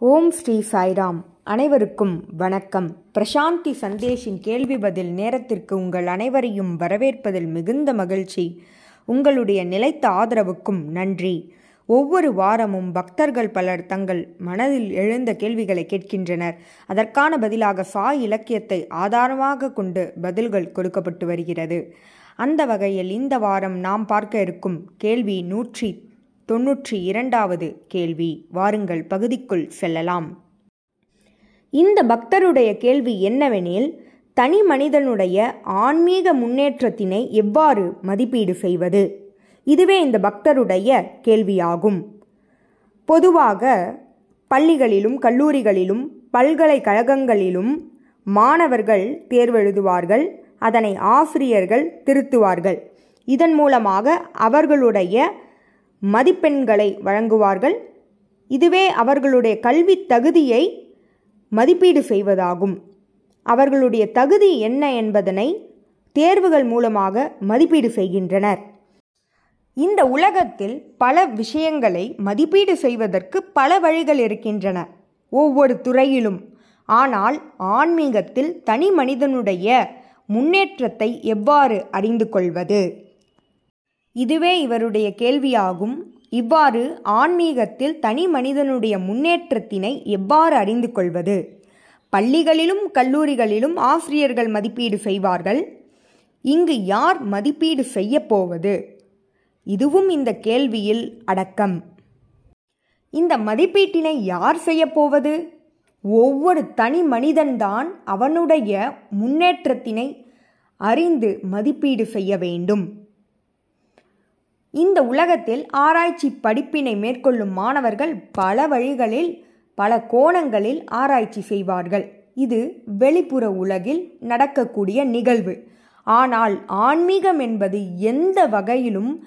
ஓம் ஸ்ரீ சாய்ராம். அனைவருக்கும் வணக்கம். பிரசாந்தி சந்தேஷின் கேள்வி பதில் நேரத்திற்கு உங்கள் அனைவரையும் வரவேற்பதில் மிகுந்த மகிழ்ச்சி. உங்களுடைய நிலைத்த ஆதரவுக்கும் நன்றி. ஒவ்வொரு வாரமும் பக்தர்கள் பலர் தங்கள் மனதில் எழுந்த கேள்விகளை கேட்கின்றனர். அதற்கான பதிலாக சாய் இலக்கியத்தை ஆதாரமாக கொண்டு பதில்கள் கொடுக்கப்பட்டு வருகிறது. அந்த வகையில் இந்த வாரம் நாம் பார்க்க இருக்கும் கேள்வி நூற்றி தொன்னூற்றி இரண்டாவது கேள்வி. வாருங்கள் பகுதிக்குள் செல்லலாம். இந்த பக்தருடைய கேள்வி என்னவெனில் தனி மனிதனுடைய ஆன்மீக முன்னேற்றத்தினை எவ்வாறு மதிப்பீடு செய்வது? இதுவே இந்த பக்தருடைய கேள்வியாகும். பொதுவாக பள்ளிகளிலும் கல்லூரிகளிலும் பல்கலைக்கழகங்களிலும் மாணவர்கள் தேர்வெழுதுவார்கள் அதனை ஆசிரியர்கள் திருத்துவார்கள். இதன் மூலமாக அவர்களுடைய மதிப்பெண்களை வழங்குவார்கள். இதுவே அவர்களுடைய கல்வி தகுதியை மதிப்பீடு செய்வதாகும். அவர்களுடைய தகுதி என்ன என்பதனை தேர்வுகள் மூலமாக மதிப்பீடு செய்கின்றனர். இந்த உலகத்தில் பல விஷயங்களை மதிப்பீடு செய்வதற்கு பல வழிகள் இருக்கின்றன. ஒவ்வொரு துறையிலும். ஆனால் ஆன்மீகத்தில் தனி மனிதனுடைய முன்னேற்றத்தை எவ்வாறு அறிந்து கொள்வது? இதுவே இவருடைய கேள்வியாகும். இவ்வாறு ஆன்மீகத்தில் தனி மனிதனுடைய முன்னேற்றத்தினை எவ்வாறு அறிந்து கொள்வது? பள்ளிகளிலும் கல்லூரிகளிலும் ஆசிரியர்கள் மதிப்பீடு செய்வார்கள். இங்கு யார் மதிப்பீடு செய்யப்போவது இதுவும் இந்த கேள்வியில் அடக்கம். இந்த மதிப்பீட்டினை யார் செய்யப்போவது ஒவ்வொரு தனி மனிதன்தான் அவனுடைய முன்னேற்றத்தினை அறிந்து மதிப்பீடு செய்ய வேண்டும். இந்த உலகத்தில் ஆராய்ச்சி படிப்பினை மேற்கொள்ளும் மாணவர்கள் பல வழிகளில் பல கோணங்களில் ஆராய்ச்சி செய்வார்கள். இது வெளிப்புற உலகில் நடக்கக்கூடிய நிகழ்வு. ஆனால் ஆன்மீகம் என்பது எந்த வகையிலும்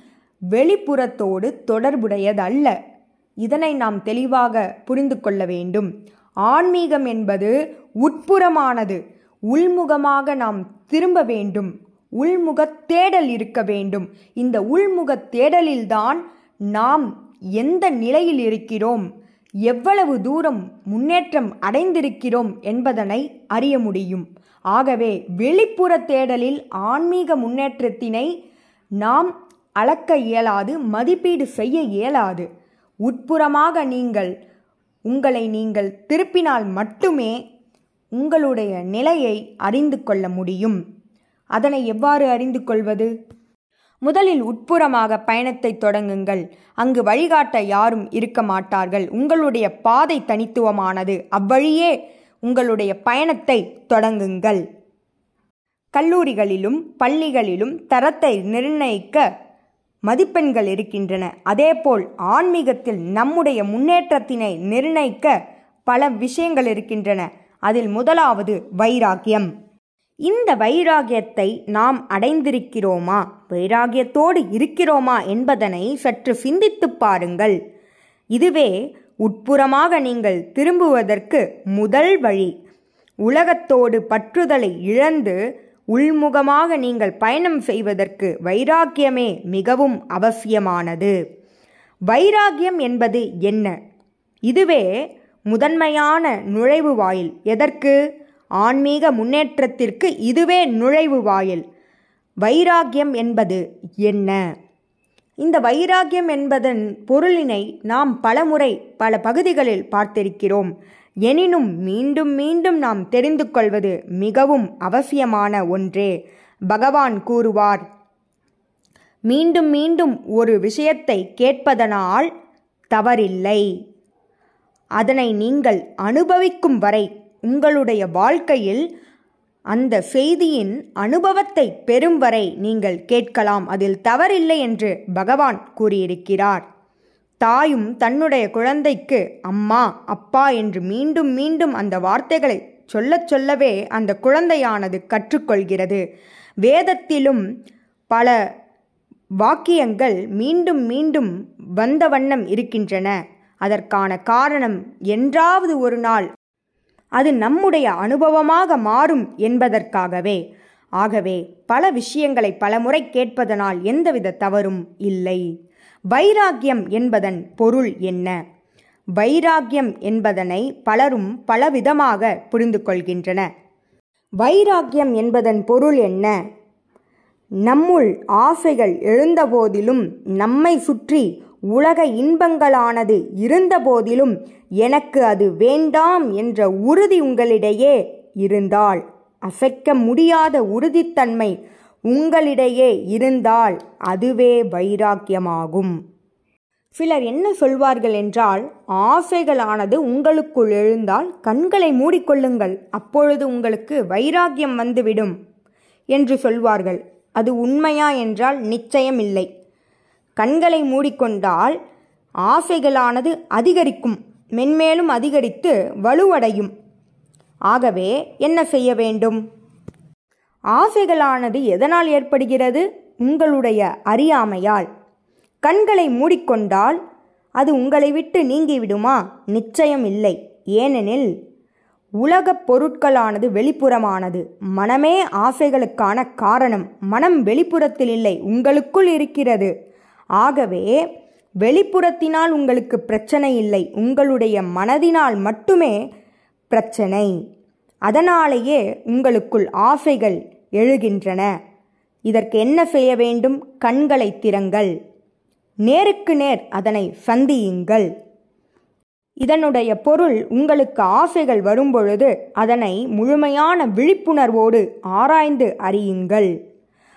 வெளிப்புறத்தோடு தொடர்புடையதல்ல. இதனை நாம் தெளிவாக புரிந்து கொள்ள வேண்டும். ஆன்மீகம் என்பது உட்புறமானது. உள்முகமாக நாம் திரும்ப வேண்டும். உள்முகத் தேடல் இருக்க வேண்டும். இந்த உள்முகத் தேடலில்தான் நாம் எந்த நிலையில் இருக்கிறோம் எவ்வளவு தூரம் முன்னேற்றம் அடைந்திருக்கிறோம் என்பதனை அறிய முடியும். ஆகவே வெளிப்புற தேடலில் ஆன்மீக முன்னேற்றத்தினை நாம் அளக்க இயலாது மதிப்பீடு செய்ய இயலாது. உட்புறமாக நீங்கள் உங்களை நீங்கள் திருப்பினால் மட்டுமே உங்களுடைய நிலையை அறிந்து கொள்ள முடியும். அதனை எவ்வாறு அறிந்து கொள்வது? முதலில் உட்புறமாக பயணத்தை தொடங்குங்கள். அங்கு வழிகாட்ட யாரும் இருக்க மாட்டார்கள். உங்களுடைய பாதை தனித்துவமானது. அவ்வழியே உங்களுடைய பயணத்தை தொடங்குங்கள். கல்லூரிகளிலும் பள்ளிகளிலும் தரத்தை நிர்ணயிக்க மதிப்பெண்கள் இருக்கின்றன. அதேபோல் ஆன்மீகத்தில் நம்முடைய முன்னேற்றத்தினை நிர்ணயிக்க பல விஷயங்கள் இருக்கின்றன. அதில் முதலாவது வைராக்கியம். இந்த வைராகியத்தை நாம் அடைந்திருக்கிறோமா? வைராகியத்தோடு இருக்கிறோமா என்பதனை சற்று சிந்தித்து பாருங்கள். இதுவே உட்புறமாக நீங்கள் திரும்புவதற்கு முதல் வழி. உலகத்தோடு பற்றுதலை இழந்து உள்முகமாக நீங்கள் பயணம் செய்வதற்கு வைராக்கியமே மிகவும் அவசியமானது. வைராக்கியம் என்பது என்ன? இதுவே முதன்மையான நுழைவு வாயில். எதற்கு? ஆன்மீக முன்னேற்றத்திற்கு இதுவே நுழைவு வாயில். வைராக்கியம் என்பது என்ன? இந்த வைராக்கியம் என்பதன் பொருளினை நாம் பலமுறை பல பகுதிகளில் பார்த்திருக்கிறோம். எனினும் மீண்டும் மீண்டும் நாம் தெரிந்து கொள்வது மிகவும் அவசியமான ஒன்றே. பகவான் கூறுவார் மீண்டும் மீண்டும் ஒரு விஷயத்தை கேட்பதனால் தவறில்லை. அதனை நீங்கள் அனுபவிக்கும் வரை உங்களுடைய வாழ்க்கையில் அந்த செய்தியின் அனுபவத்தை பெறும் வரை நீங்கள் கேட்கலாம். அதில் தவறில்லை என்று பகவான் கூறியிருக்கிறார். தாயும் தன்னுடைய குழந்தைக்கு அம்மா அப்பா என்று மீண்டும் மீண்டும் அந்த வார்த்தைகளை சொல்லச் சொல்லவே அந்த குழந்தையானது கற்றுக்கொள்கிறது. வேதத்திலும் பல வாக்கியங்கள் மீண்டும் மீண்டும் வந்த வண்ணம் இருக்கின்றன. அதற்கான காரணம் என்றாவது ஒரு நாள் அது நம்முடைய அனுபவமாக மாறும் என்பதற்காகவே. ஆகவே பல விஷயங்களை பலமுறை கேட்பதனால் எந்தவித தவறும் இல்லை. வைராக்கியம் என்பதன் பொருள் என்ன? வைராக்கியம் என்பதனை பலரும் பலவிதமாக புரிந்து கொள்கின்றன வைராக்கியம் என்பதன் பொருள் என்ன? நம்முள் ஆசைகள் எழுந்தபோதிலும் நம்மை சுற்றி உலக இன்பங்களானது இருந்தபோதிலும் எனக்கு அது வேண்டாம் என்ற உறுதி உங்களிடையே இருந்தால் அசைக்க முடியாத உறுதித்தன்மை உங்களிடையே இருந்தால் அதுவே வைராக்கியமாகும். சிலர் என்ன சொல்வார்கள் என்றால் ஆசைகளானது உங்களுக்குள் எழுந்தால் கண்களை மூடிக்கொள்ளுங்கள் அப்பொழுது உங்களுக்கு வைராக்கியம் வந்துவிடும் என்று சொல்வார்கள். அது உண்மையா என்றால் நிச்சயம் இல்லை கண்களை மூடிக்கொண்டால் ஆசைகளானது அதிகரிக்கும் மென்மேலும் அதிகரித்து வலுவடையும். ஆகவே என்ன செய்ய வேண்டும்? ஆசைகளானது எதனால் ஏற்படுகிறது? உங்களுடைய அறியாமையால். கண்களை மூடிக்கொண்டால் அது உங்களை விட்டு நீங்கிவிடுமா? நிச்சயம் இல்லை. ஏனெனில் உலகப் பொருட்களானது வெளிப்புறமானது. மனமே ஆசைகளுக்கான காரணம். மனம் வெளிப்புறத்தில் இல்லை. உங்களுக்குள் இருக்கிறது. ஆகவே வெளிப்புறத்தினால் உங்களுக்கு பிரச்சனை இல்லை உங்களுடைய மனதினால் மட்டுமே பிரச்சனை. அதனாலேயே உங்களுக்குள் ஆசைகள் எழுகின்றன. இதற்கு என்ன செய்ய வேண்டும்? கண்களை திறங்கள். நேருக்கு நேர் அதனை சந்தியுங்கள். இதனுடைய பொருள் உங்களுக்கு ஆசைகள் வரும்பொழுது அதனை முழுமையான விழிப்புணர்வோடு ஆராய்ந்து அறியுங்கள்.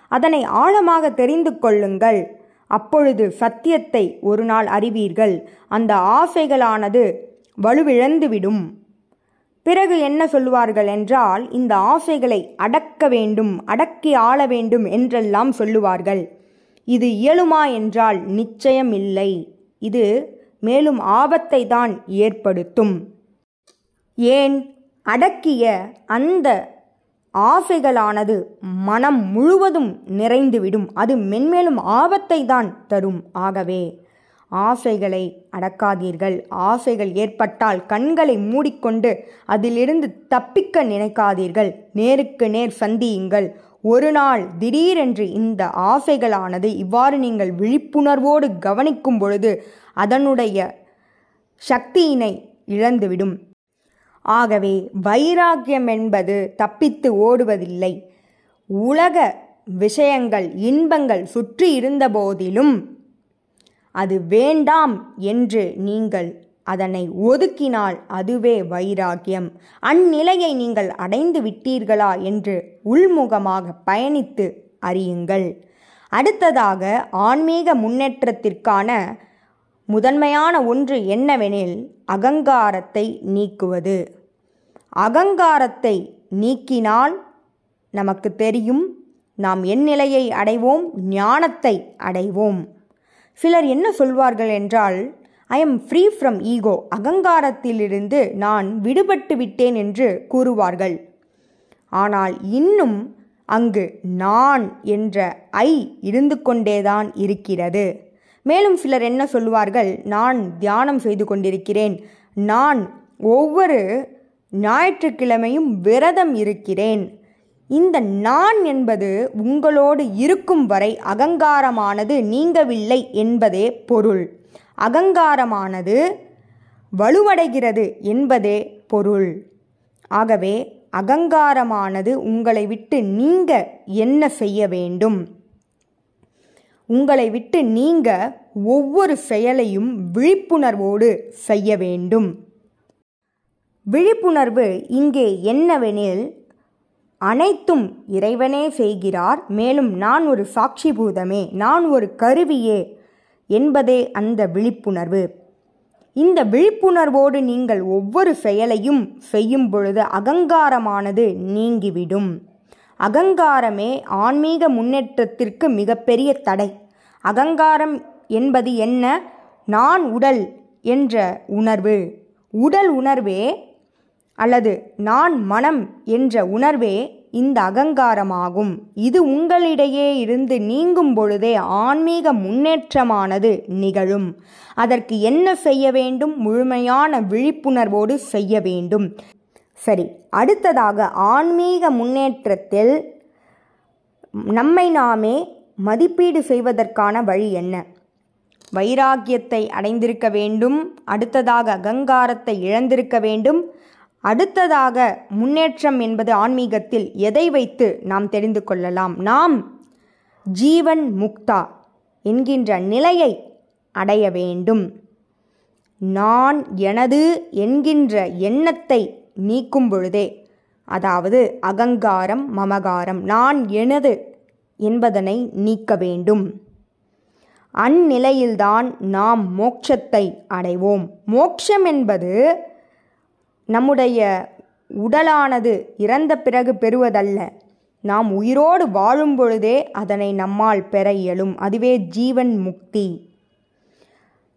அதனை ஆழமாக தெரிந்து கொள்ளுங்கள். அப்பொழுது சத்தியத்தை ஒரு நாள் அறிவீர்கள். அந்த ஆசைகளானது வலுவிழந்துவிடும். பிறகு என்ன சொல்லுவார்கள் என்றால் இந்த ஆசைகளை அடக்க வேண்டும் அடக்கி ஆள வேண்டும் என்றெல்லாம் சொல்லுவார்கள். இது இயலுமா என்றால் நிச்சயம் இல்லை இது மேலும் ஆபத்தை தான் ஏற்படுத்தும். ஏன்? அடக்கிய அந்த ஆசைகளானது மனம் முழுவதும் நிறைந்துவிடும். அது மென்மேலும் ஆபத்தை தான் தரும். ஆகவே ஆசைகளை அடக்காதீர்கள். ஆசைகள் ஏற்பட்டால் கண்களை மூடிக்கொண்டு அதிலிருந்து தப்பிக்க நினைக்காதீர்கள். நேருக்கு நேர் சந்தியுங்கள். ஒரு நாள் திடீரென்று இந்த ஆசைகளானது இவ்வாறு நீங்கள் விழிப்புணர்வோடு கவனிக்கும் பொழுது அதனுடைய சக்தியினை இழந்துவிடும். ஆகவே வைராக்கியம் என்பது தப்பித்து ஓடுவதில்லை. உலக விஷயங்கள் இன்பங்கள் சுற்றி இருந்தபோதிலும் அது வேண்டாம் என்று நீங்கள் அதனை ஒதுக்கினால் அதுவே வைராக்கியம். அந்நிலையை நீங்கள் அடைந்து விட்டீர்களா என்று உள்முகமாக பயணித்து அறியுங்கள். அடுத்ததாக ஆன்மீக முன்னேற்றத்திற்கான முதன்மையான ஒன்று என்னவெனில் அகங்காரத்தை நீக்குவது. அகங்காரத்தை நீக்கினால் நமக்கு தெரியும் நாம் என் நிலையை அடைவோம் ஞானத்தை அடைவோம். சிலர் என்ன சொல்வார்கள் என்றால் I am free from ego அகங்காரத்திலிருந்து நான் விடுபட்டு விட்டேன் என்று கூறுவார்கள். ஆனால் இன்னும் அங்கு நான் என்ற ஐ இருந்து கொண்டேதான் இருக்கிறது. மேலும் சிலர் என்ன சொல்லுவார்கள்? நான் தியானம் செய்து கொண்டிருக்கிறேன். நான் ஒவ்வொரு ஞாயிற்றுக்கிழமையும் விரதம் இருக்கிறேன். இந்த நான் என்பது உங்களோடு இருக்கும் வரை அகங்காரமானது நீங்கவில்லை என்பதே பொருள். அகங்காரமானது வலுவடைகிறது என்பதே பொருள். ஆகவே அகங்காரமானது உங்களை விட்டு நீங்க என்ன செய்ய வேண்டும்? உங்களை விட்டு நீங்க ஒவ்வொரு செயலையும் விழிப்புணர்வோடு செய்ய வேண்டும். விழிப்புணர்வு இங்கே என்னவெனில் அனைத்தும் இறைவனே செய்கிறார் மேலும் நான் ஒரு சாட்சி பூதமே நான் ஒரு கருவியே என்பதே அந்த விழிப்புணர்வு. இந்த விழிப்புணர்வோடு நீங்கள் ஒவ்வொரு செயலையும் செய்யும் பொழுது அகங்காரமானது நீங்கிவிடும். அகங்காரமே ஆன்மீக முன்னேற்றத்திற்கு மிகப்பெரிய தடை. அகங்காரம் என்பது என்ன? நான் உடல் என்ற உணர்வு. உடல் உணர்வே அல்லது நான் மனம் என்ற உணர்வே இந்த அகங்காரமாகும். இது உங்களிடையே இருந்து நீங்கும் பொழுதே ஆன்மீக முன்னேற்றமானது நிகழும். அதற்கு என்ன செய்ய வேண்டும்? முழுமையான விழிப்புணர்வோடு செய்ய வேண்டும். சரி அடுத்ததாக ஆன்மீக முன்னேற்றத்தில் நம்மை நாமே மதிப்பீடு செய்வதற்கான வழி என்ன? வைராக்கியத்தை அடைந்திருக்க வேண்டும் அடுத்ததாக அகங்காரத்தை இழந்திருக்க வேண்டும் அடுத்ததாக முன்னேற்றம் என்பது ஆன்மீகத்தில் எதை வைத்து நாம் தெரிந்து கொள்ளலாம்? நாம் ஜீவன் முக்தா என்கின்ற நிலையை அடைய வேண்டும். நான் எனது என்கின்ற எண்ணத்தை நீக்கும் பொழுதே. அதாவது அகங்காரம் மமகாரம். நான் எனது என்பதனை நீக்க வேண்டும். அந்நிலையில்தான் நாம் மோட்சத்தை அடைவோம். மோட்சம் என்பது நம்முடைய உடலானது இறந்த பிறகு பெறுவதல்ல. நாம் உயிரோடு வாழும் பொழுதே அதனை நம்மால் பெற இயலும். அதுவே ஜீவன் முக்தி.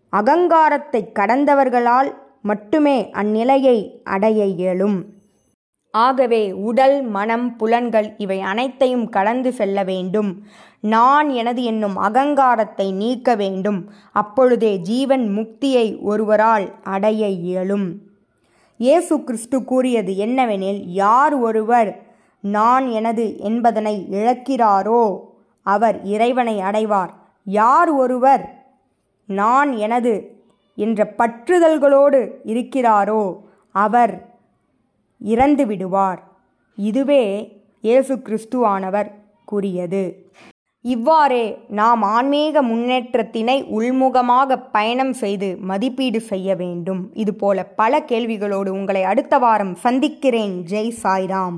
அகங்காரத்தை கடந்தவர்களால் மட்டுமே அந்நிலையை அடைய இயலும். ஆகவே உடல் மனம் புலன்கள் இவை அனைத்தையும் கடந்து செல்ல வேண்டும். நான் எனது என்னும் அகங்காரத்தை நீக்க வேண்டும். அப்பொழுதே ஜீவன் முக்தியை ஒருவரால் அடைய இயலும். இயேசு கிறிஸ்து கூறியது என்னவெனில் யார் ஒருவர் நான் எனது என்பதனை இழக்கிறாரோ அவர் இறைவனை அடைவார். யார் ஒருவர் நான் எனது என்ற பற்றுதல்களோடு இருக்கிறாரோ அவர் இறந்து விடுவார். இதுவே இயேசு கிறிஸ்துவானவர் கூறியது. இவ்வாறே நாம் ஆன்மீக முன்னேற்றத்தினை உள்முகமாக பயணம் செய்து மதிப்பீடு செய்ய வேண்டும். இதுபோல பல கேள்விகளோடு உங்களை அடுத்த வாரம் சந்திக்கிறேன். ஜெய் சாய்ராம்.